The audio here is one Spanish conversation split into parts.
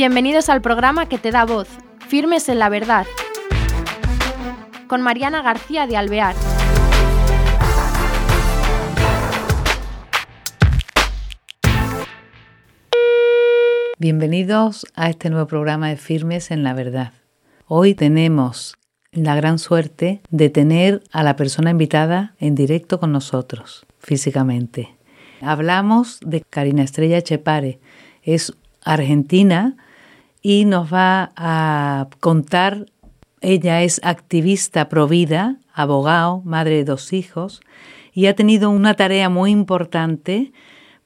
Bienvenidos al programa que te da voz, Firmes en la Verdad, con Mariana García de Alvear. Bienvenidos a este nuevo programa de Firmes en la Verdad. Hoy tenemos la gran suerte de tener a la persona invitada en directo con nosotros, físicamente. Hablamos de Karina Estrella Chepare. Es argentina y nos va a contar, ella es activista pro vida, abogado, madre de dos hijos, y ha tenido una tarea muy importante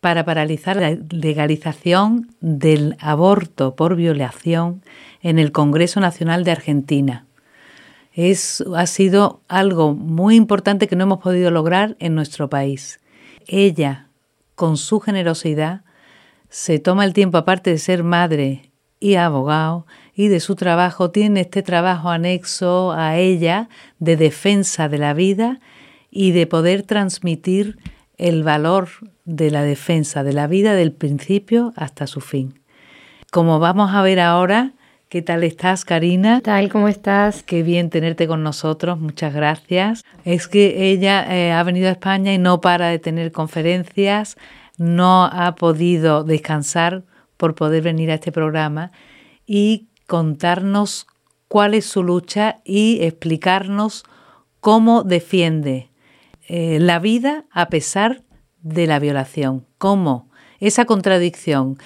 para paralizar la legalización del aborto por violación en el Congreso Nacional de Argentina. Es, ha sido algo muy importante que no hemos podido lograr en nuestro país. Ella, con su generosidad, se toma el tiempo, aparte de ser madre y abogado, y de su trabajo, tiene este trabajo anexo a ella de defensa de la vida y de poder transmitir el valor de la defensa de la vida del principio hasta su fin. Como vamos a ver ahora, ¿qué tal estás, Karina? ¿Qué tal? ¿Cómo estás? Qué bien tenerte con nosotros, muchas gracias. Es que ella eh, ha venido a España y no para de tener conferencias, no ha podido descansar por poder venir a este programa y contarnos cuál es su lucha y explicarnos cómo defiende eh, la vida a pesar de la violación, cómo esa contradicción,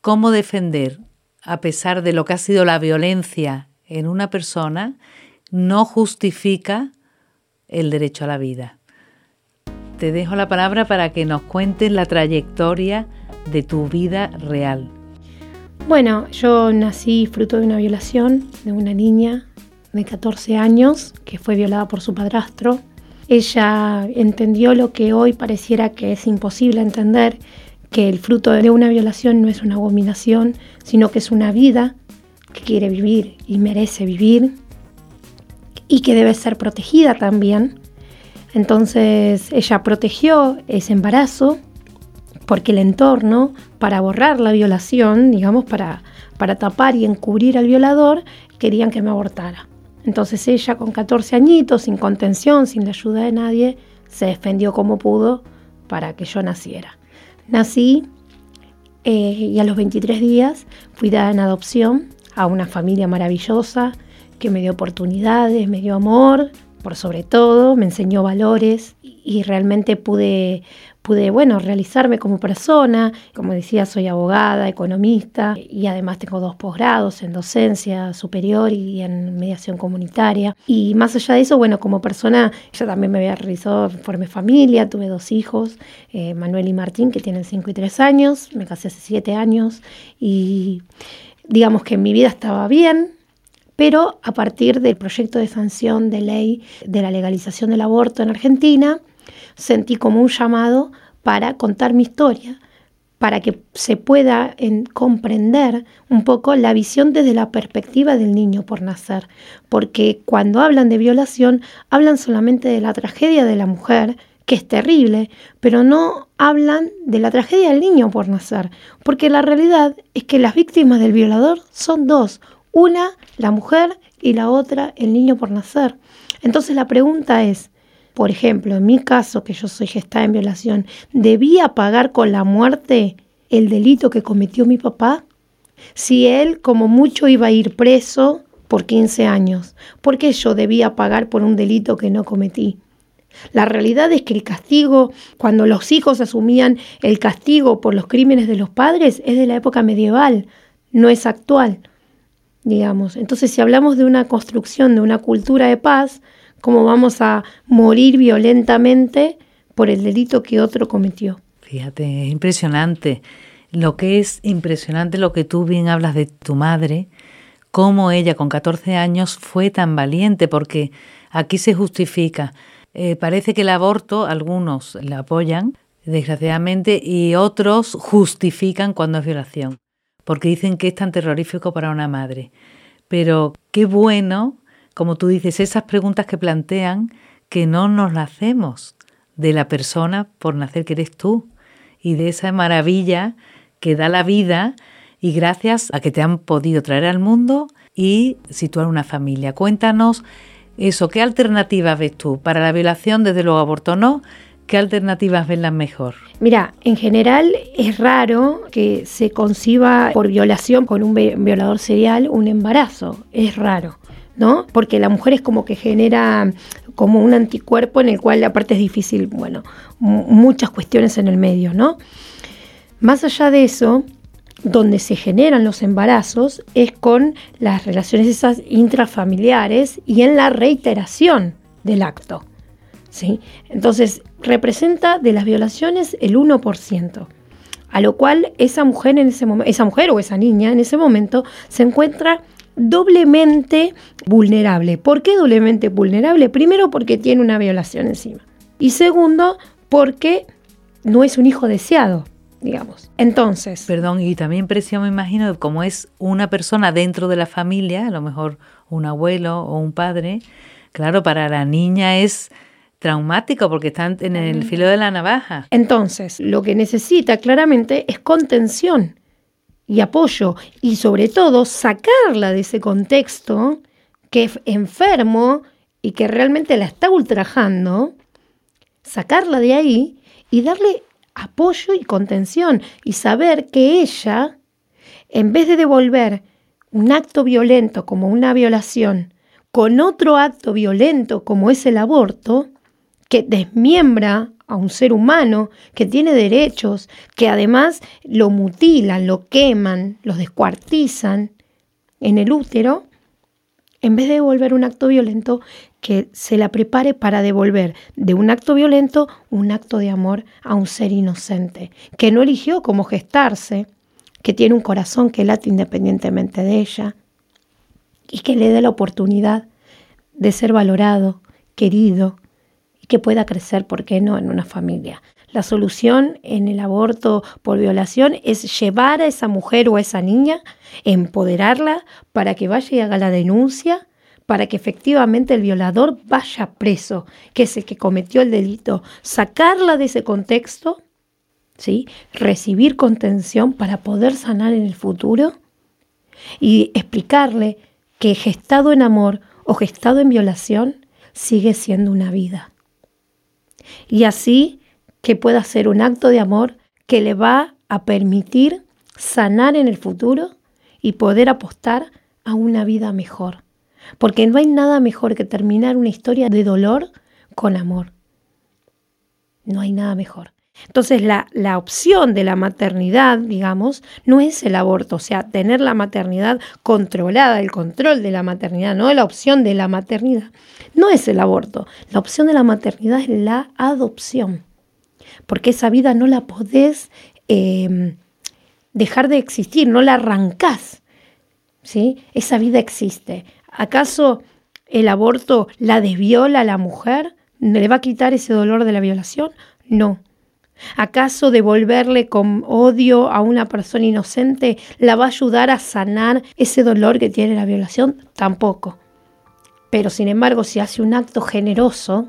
cómo defender a pesar de lo que ha sido la violencia en una persona, no justifica el derecho a la vida te dejo la palabra para que nos cuentes la trayectoria de tu vida real. Bueno, yo nací fruto de una violación de una niña de 14 años que fue violada por su padrastro. Ella entendió lo que hoy pareciera que es imposible entender, que el fruto de una violación no es una abominación, sino que es una vida que quiere vivir y merece vivir y que debe ser protegida también entonces ella protegió ese embarazo porque el entorno, para borrar la violación, digamos, para, para tapar y encubrir al violador, querían que me abortara. Entonces ella con 14 añitos, sin contención, sin la ayuda de nadie, se defendió como pudo para que yo naciera. Nací eh, y a los 23 días fui dada en adopción a una familia maravillosa que me dio oportunidades, me dio amor, por sobre todo, me enseñó valores y realmente pude, pude, bueno, realizarme como persona. Como decía, soy abogada, economista y además tengo dos posgrados en docencia superior y en mediación comunitaria. Y más allá de eso, bueno, como persona, yo también me había realizado por mi familia, tuve dos hijos, eh, Manuel y Martín, que tienen 5 y 3 años, me casé hace 7 años y digamos que mi vida estaba bien, pero a partir del proyecto de sanción de ley de la legalización del aborto en Argentina, sentí como un llamado para contar mi historia, para que se pueda comprender un poco la visión desde la perspectiva del niño por nacer, porque cuando hablan de violación hablan solamente de la tragedia de la mujer, que es terrible, pero no hablan de la tragedia del niño por nacer, porque la realidad es que las víctimas del violador son dos, una, la mujer, y la otra, el niño por nacer. Entonces la pregunta es, por ejemplo, en mi caso, que yo soy gestada en violación, ¿debía pagar con la muerte el delito que cometió mi papá? Si él, como mucho, iba a ir preso por 15 años, ¿por qué yo debía pagar por un delito que no cometí? La realidad es que el castigo, cuando los hijos asumían el castigo por los crímenes de los padres, es de la época medieval, no es actual digamos. Entonces, si hablamos de una construcción, de una cultura de paz, ¿cómo vamos a morir violentamente por el delito que otro cometió? Fíjate, es impresionante. Lo que es impresionante, lo que tú bien hablas de tu madre, cómo ella con 14 años fue tan valiente, porque aquí se justifica. Eh, parece que el aborto, algunos la apoyan, desgraciadamente, y otros justifican cuando es violación porque dicen que es tan terrorífico para una madre. Pero qué bueno, como tú dices, esas preguntas que plantean que no nos las hacemos de la persona por nacer que eres tú y de esa maravilla que da la vida y gracias a que te han podido traer al mundo y situar una familia. Cuéntanos eso, ¿qué alternativas ves tú? Para la violación, desde luego aborto no, ¿qué alternativas ven las mejor? Mira, en general es raro que se conciba por violación con un violador serial un embarazo, es raro. ¿No? Porque la mujer es como que genera como un anticuerpo en el cual aparte es difícil, bueno, muchas cuestiones en el medio, ¿no? Más allá de eso, donde se generan los embarazos es con las relaciones esas intrafamiliares y en la reiteración del acto. ¿sí? Entonces, representa de las violaciones el 1%, a lo cual esa mujer, en ese esa mujer o esa niña en ese momento se encuentra doblemente vulnerable. ¿Por qué doblemente vulnerable? Primero porque tiene una violación encima. Y segundo, porque no es un hijo deseado digamos. Entonces. Perdón, y también precio, me imagino, como es una persona dentro de la familia, a lo mejor un abuelo o un padre, claro, para la niña es traumático porque están en el filo de la navaja. Entonces, lo que necesita claramente es contención y apoyo y sobre todo sacarla de ese contexto que es enfermo y que realmente la está ultrajando, sacarla de ahí y darle apoyo y contención y saber que ella, en vez de devolver un acto violento como una violación con otro acto violento como es el aborto, que desmiembra a un ser humano, que tiene derechos, que además lo mutilan, lo queman, los descuartizan en el útero, en vez de devolver un acto violento, que se la prepare para devolver de un acto violento un acto de amor a un ser inocente, que no eligió cómo gestarse, que tiene un corazón que late independientemente de ella y que le dé la oportunidad de ser valorado, querido que pueda crecer, ¿por qué no?, en una familia. La solución en el aborto por violación es llevar a esa mujer o a esa niña, empoderarla para que vaya y haga la denuncia, para que efectivamente el violador vaya preso, que es el que cometió el delito, sacarla de ese contexto, ¿sí? recibir contención para poder sanar en el futuro y explicarle que gestado en amor o gestado en violación sigue siendo una vida. Y así que pueda ser un acto de amor que le va a permitir sanar en el futuro y poder apostar a una vida mejor. Porque no hay nada mejor que terminar una historia de dolor con amor. No hay nada mejor. Entonces la, la, opción de la maternidad, digamos, no es el aborto, o sea, tener la maternidad controlada, el control de la maternidad, no la opción de la maternidad, no es el aborto. La opción de la maternidad es la adopción, porque esa vida no la podés em, dejar de existir, no la arrancás. ¿sí? Esa vida existe. ¿Acaso el aborto la desviola a la mujer? ¿Le va a quitar ese dolor de la violación? No. ¿Acaso devolverle con odio a una persona inocente la va a ayudar a sanar ese dolor que tiene la violación? Tampoco. Pero sin embargo, si hace un acto generoso,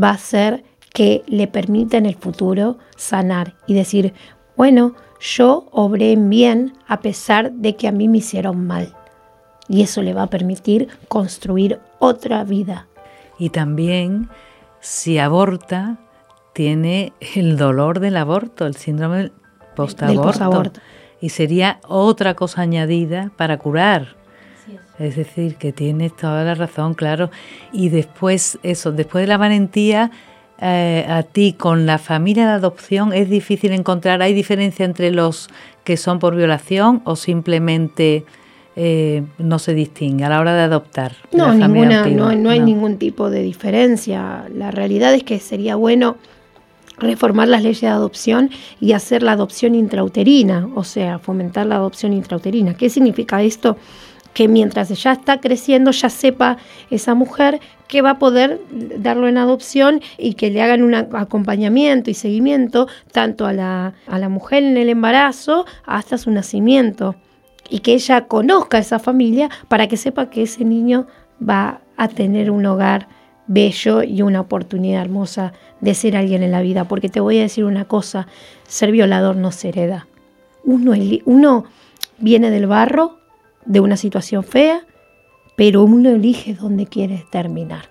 va a ser que le permita en el futuro sanar y decir, bueno, yo obré en bien a pesar de que a mí me hicieron mal y eso le va a permitir construir otra vida. Y también, si aborta, tiene el dolor del aborto, el síndrome post-aborto. y sería otra cosa añadida para curar. Es. decir, que tienes toda la razón, claro. Y después, eso, después de la valentía, eh, a ti con la familia de adopción es difícil encontrar, ¿hay diferencia entre los que son por violación o simplemente eh, no se distingue a la hora de adoptar. No, ninguna, no, hay ningún tipo de diferencia. La realidad es que sería bueno reformar las leyes de adopción y hacer la adopción intrauterina, o sea, fomentar la adopción intrauterina. ¿Qué significa esto? Que mientras ya está creciendo, ya sepa esa mujer que va a poder darlo en adopción y que le hagan un acompañamiento y seguimiento tanto a la, a la mujer en el embarazo hasta su nacimiento y que ella conozca a esa familia para que sepa que ese niño va a tener un hogar bello y una oportunidad hermosa de ser alguien en la vida. Porque te voy a decir una cosa, ser violador no se hereda. Uno, uno viene del barro, de una situación fea, pero uno elige dónde quiere terminar.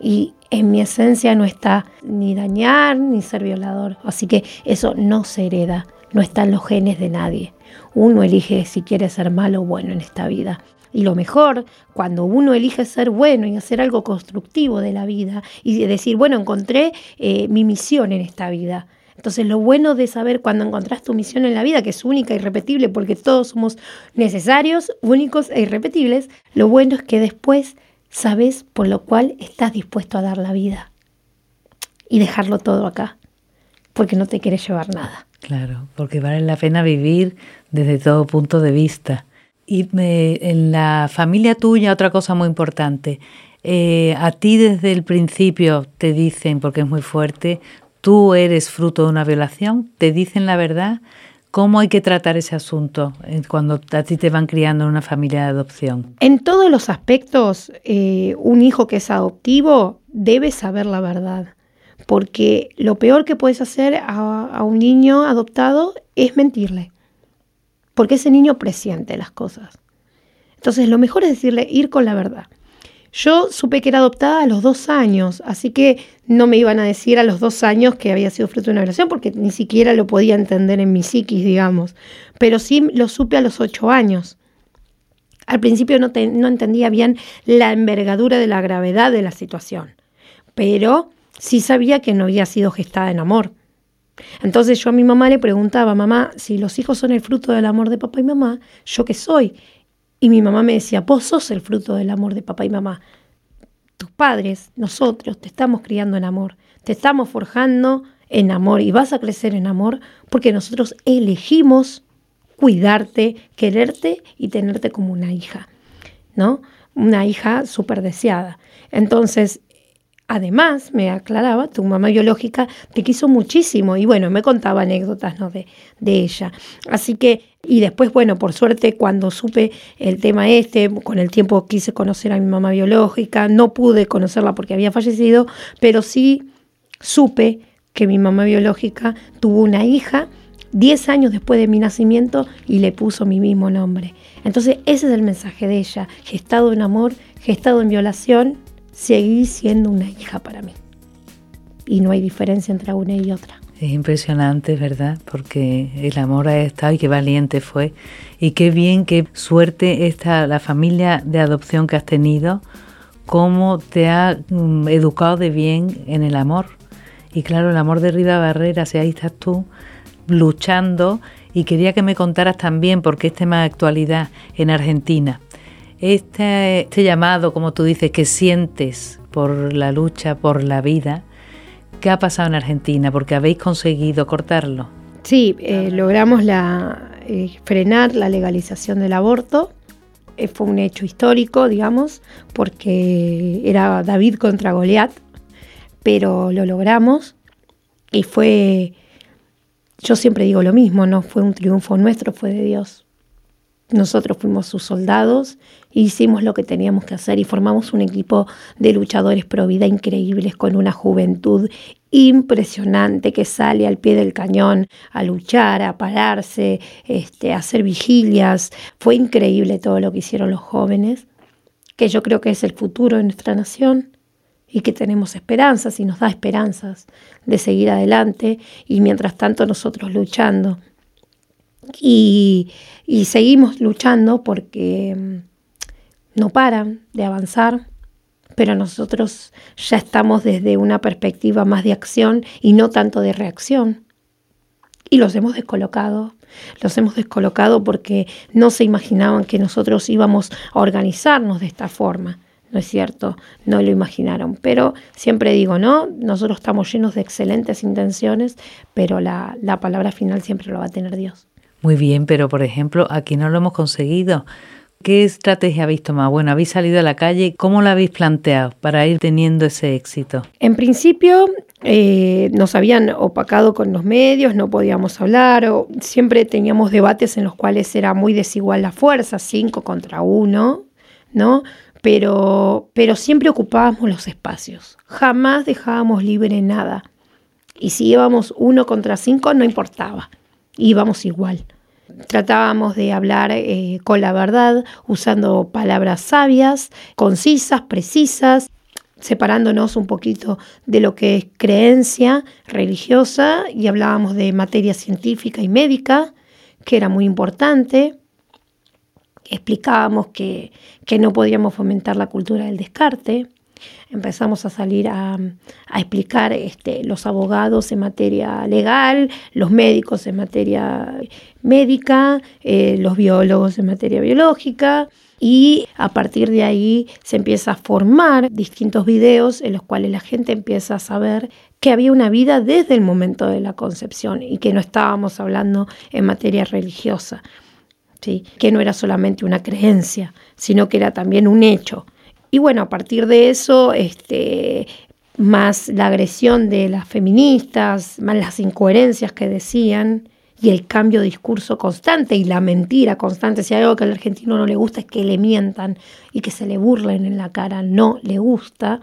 Y en mi esencia no está ni dañar ni ser violador. Así que eso no se hereda, no está en los genes de nadie. Uno elige si quiere ser malo o bueno en esta vida. Y lo mejor, cuando uno elige ser bueno y hacer algo constructivo de la vida y decir, bueno, encontré eh, mi misión en esta vida. Entonces lo bueno de saber cuando encontrás tu misión en la vida, que es única e irrepetible, porque todos somos necesarios, únicos e irrepetibles, lo bueno es que después sabes por lo cual estás dispuesto a dar la vida y dejarlo todo acá, porque no te quieres llevar nada. Claro, porque vale la pena vivir desde todo punto de vista. Y en la familia tuya, otra cosa muy importante, eh, a ti desde el principio te dicen, porque es muy fuerte, tú eres fruto de una violación, te dicen la verdad. ¿Cómo hay que tratar ese asunto eh, cuando a ti te van criando en una familia de adopción? En todos los aspectos, eh, un hijo que es adoptivo debe saber la verdad, porque lo peor que puedes hacer a un niño adoptado es mentirle, porque ese niño presiente las cosas. Entonces, lo mejor es decirle ir con la verdad. Yo supe que era adoptada a los dos años, así que no me iban a decir a los dos años que había sido fruto de una violación, porque ni siquiera lo podía entender en mi psiquis, digamos. Pero sí lo supe a los ocho años. Al principio no, no entendía bien la envergadura de la gravedad de la situación, pero sí sabía que no había sido gestada en amor. Entonces yo a mi mamá le preguntaba, mamá, si los hijos son el fruto del amor de papá y mamá, ¿yo qué soy? Y mi mamá me decía, vos sos el fruto del amor de papá y mamá. Tus padres, nosotros, te estamos criando en amor, te estamos forjando en amor y vas a crecer en amor porque nosotros elegimos cuidarte, quererte y tenerte como una hija, ¿no? Una hija súper deseada. Entonces, Además, me aclaraba, tu mamá biológica te quiso muchísimo y bueno, me contaba anécdotas ¿no? de, de ella. Así que, y después, bueno, por suerte, cuando supe el tema este, con el tiempo quise conocer a mi mamá biológica, no pude conocerla porque había fallecido, pero sí supe que mi mamá biológica tuvo una hija 10 años después de mi nacimiento y le puso mi mismo nombre. Entonces ese es el mensaje de ella, gestado en amor, gestado en violación seguí siendo una hija para mí. Y no hay diferencia entre una y otra. Es impresionante, ¿verdad? Porque el amor ha estado y qué valiente fue. Y qué bien, qué suerte esta, la familia de adopción que has tenido, cómo te ha mm, educado de bien en el amor. Y claro, el amor derriba barreras y ahí estás tú luchando. Y quería que me contaras también, porque es tema de actualidad en Argentina, este, este llamado, como tú dices, que sientes por la lucha, por la vida, ¿qué ha pasado en Argentina? Porque habéis conseguido cortarlo. Sí, eh, logramos la, eh, frenar la legalización del aborto. Eh, fue un hecho histórico, digamos, porque era David contra Goliat, pero lo logramos y fue, yo siempre digo lo mismo, no fue un triunfo nuestro, fue de Dios. Nosotros fuimos sus soldados, hicimos lo que teníamos que hacer y formamos un equipo de luchadores pro vida increíbles con una juventud impresionante que sale al pie del cañón a luchar, a pararse, este, a hacer vigilias. Fue increíble todo lo que hicieron los jóvenes, que yo creo que es el futuro de nuestra nación y que tenemos esperanzas y nos da esperanzas de seguir adelante y mientras tanto nosotros luchando y, seguimos luchando porque mm, no paran de avanzar, pero nosotros ya estamos desde una perspectiva más de acción y no tanto de reacción. Y los hemos descolocado, los hemos descolocado porque no se imaginaban que nosotros íbamos a organizarnos de esta forma. ¿No es cierto? No lo imaginaron. Pero siempre digo, ¿no? Nosotros estamos llenos de excelentes intenciones, pero la, la palabra final siempre lo va a tener Dios. Muy bien, pero por ejemplo, aquí no lo hemos conseguido. ¿Qué estrategia habéis tomado? Bueno, habéis salido a la calle, ¿cómo la habéis planteado para ir teniendo ese éxito? En principio eh, nos habían opacado con los medios, no podíamos hablar, o siempre teníamos debates en los cuales era muy desigual la fuerza, cinco contra uno, ¿no? Pero, pero siempre ocupábamos los espacios, jamás dejábamos libre nada. Y si íbamos uno contra cinco, no importaba íbamos igual. tratábamos de hablar eh, con la verdad, usando palabras sabias, concisas, precisas, separándonos un poquito de lo que es creencia religiosa y hablábamos de materia científica y médica, que era muy importante. Explicábamos que, que no podíamos fomentar la cultura del descarte, empezamos a salir a, explicar este, los abogados en materia legal, los médicos en materia médica, eh, los biólogos en materia biológica. Y a partir de ahí se empieza a formar distintos videos en los cuales la gente empieza a saber que había una vida desde el momento de la concepción y que no estábamos hablando en materia religiosa, ¿sí? que no era solamente una creencia, sino que era también un hecho. Y bueno, a partir de eso, este, más la agresión de las feministas, más las incoherencias que decían y el cambio de discurso constante y la mentira constante. Si hay algo que al argentino no le gusta es que le mientan y que se le burlen en la cara, no le gusta.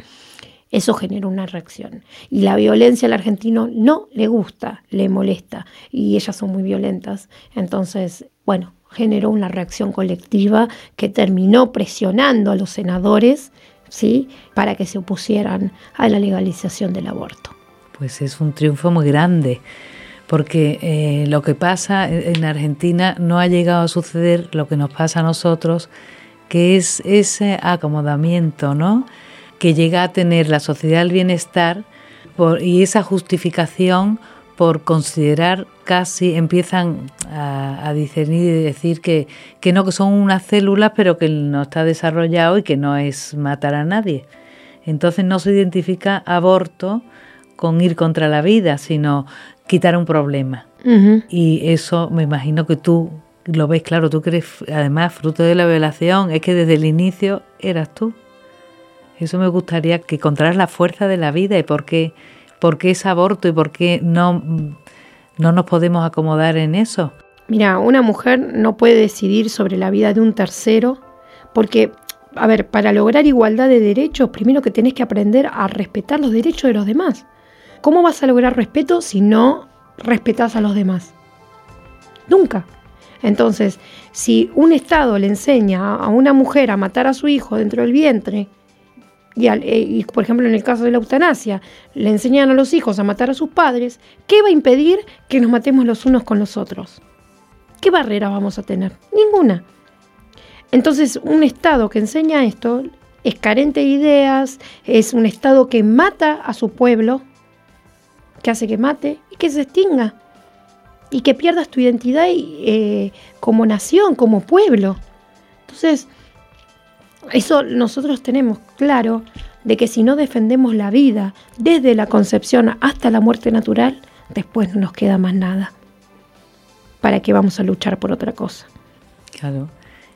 Eso genera una reacción. Y la violencia al argentino no le gusta, le molesta. Y ellas son muy violentas. Entonces, bueno, generó una reacción colectiva que terminó presionando a los senadores ¿sí? para que se opusieran a la legalización del aborto. Pues es un triunfo muy grande, porque eh, lo que pasa en Argentina no ha llegado a suceder lo que nos pasa a nosotros, que es ese acomodamiento, ¿no? que llega a tener la sociedad del bienestar y esa justificación por considerar casi, empiezan a, discernir y decir que, que no, que son unas células, pero que no está desarrollado y que no es matar a nadie. Entonces no se identifica aborto con ir contra la vida, sino quitar un problema. Y eso me imagino que tú lo ves claro, tú crees, además, fruto de la violación, es que desde el inicio eras tú. Eso me gustaría que encontraras la fuerza de la vida y por qué ¿Por qué es aborto y por qué no, no nos podemos acomodar en eso? Mira, una mujer no puede decidir sobre la vida de un tercero porque, a ver, para lograr igualdad de derechos, primero que tenés que aprender a respetar los derechos de los demás. ¿Cómo vas a lograr respeto si no respetas a los demás? Nunca. Entonces, si un Estado le enseña a una mujer a matar a su hijo dentro del vientre eh, y, por ejemplo en el caso de la eutanasia, le enseñan a los hijos a matar a sus padres, ¿qué va a impedir que nos matemos los unos con los otros? ¿Qué barrera vamos a tener? Ninguna. Entonces, un Estado que enseña esto es carente de ideas, es un Estado que mata a su pueblo, que hace que mate y que se extinga, y que pierdas tu identidad eh, como nación, como pueblo. Entonces, eso nosotros tenemos claro de que si no defendemos la vida desde la concepción hasta la muerte natural, después no nos queda más nada. ¿Para qué vamos a luchar por otra cosa? Claro.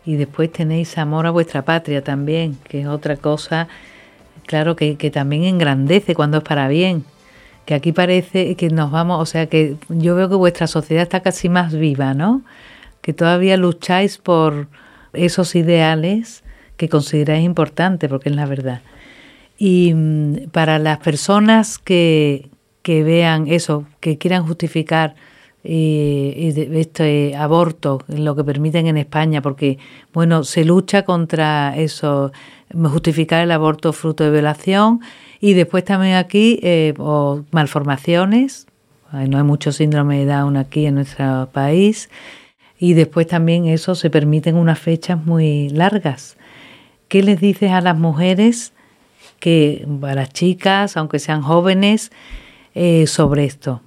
Y después tenéis amor a vuestra patria también, que es otra cosa, claro, que, que también engrandece cuando es para bien. Que aquí parece que nos vamos, o sea, que yo veo que vuestra sociedad está casi más viva, ¿no? Que todavía lucháis por esos ideales que consideráis importante, porque es la verdad. Y mm, para las personas que, que vean eso, que quieran justificar eh, este aborto, lo que permiten en España, porque bueno, se lucha contra eso, justificar el aborto fruto de violación y después también aquí eh, malformaciones, no hay mucho síndrome de Down aquí en nuestro país y después también eso se permiten unas fechas muy largas ¿Qué les dices a las mujeres, que, a las chicas, aunque sean jóvenes, eh, sobre esto?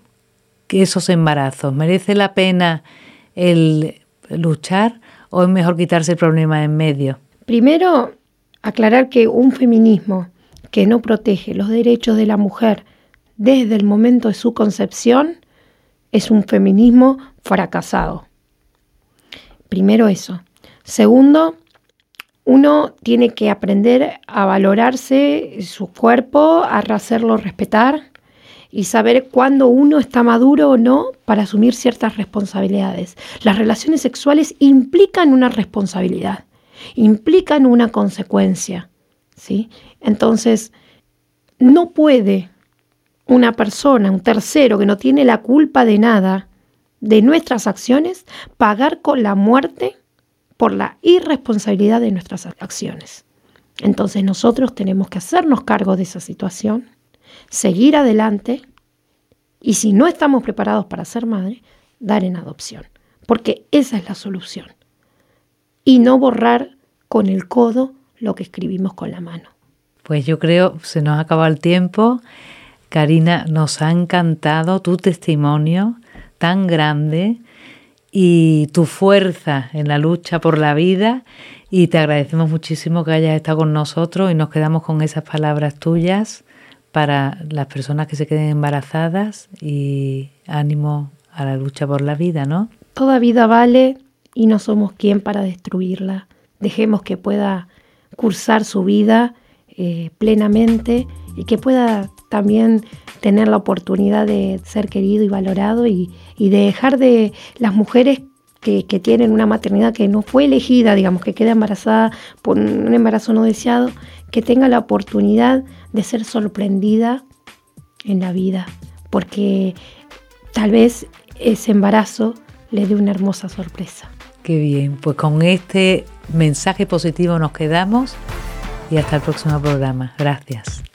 Esos embarazos, ¿merece la pena el luchar o es mejor quitarse el problema en medio? Primero, aclarar que un feminismo que no protege los derechos de la mujer desde el momento de su concepción es un feminismo fracasado. Primero eso. Segundo, uno tiene que aprender a valorarse su cuerpo, a hacerlo respetar y saber cuándo uno está maduro o no para asumir ciertas responsabilidades. Las relaciones sexuales implican una responsabilidad, implican una consecuencia, ¿sí? Entonces, no puede una persona, un tercero que no tiene la culpa de nada, de nuestras acciones pagar con la muerte por la irresponsabilidad de nuestras acciones. Entonces nosotros tenemos que hacernos cargo de esa situación, seguir adelante y si no estamos preparados para ser madre, dar en adopción, porque esa es la solución. Y no borrar con el codo lo que escribimos con la mano. Pues yo creo, se nos ha acabado el tiempo. Karina, nos ha encantado tu testimonio tan grande y tu fuerza en la lucha por la vida y te agradecemos muchísimo que hayas estado con nosotros y nos quedamos con esas palabras tuyas para las personas que se queden embarazadas y ánimo a la lucha por la vida, ¿no? Toda vida vale y no somos quien para destruirla. Dejemos que pueda cursar su vida eh, plenamente y que pueda también tener la oportunidad de ser querido y valorado y, de dejar de las mujeres que, que, tienen una maternidad que no fue elegida, digamos, que queda embarazada por un embarazo no deseado, que tenga la oportunidad de ser sorprendida en la vida, porque tal vez ese embarazo le dé una hermosa sorpresa. Qué bien, pues con este mensaje positivo nos quedamos y hasta el próximo programa. Gracias.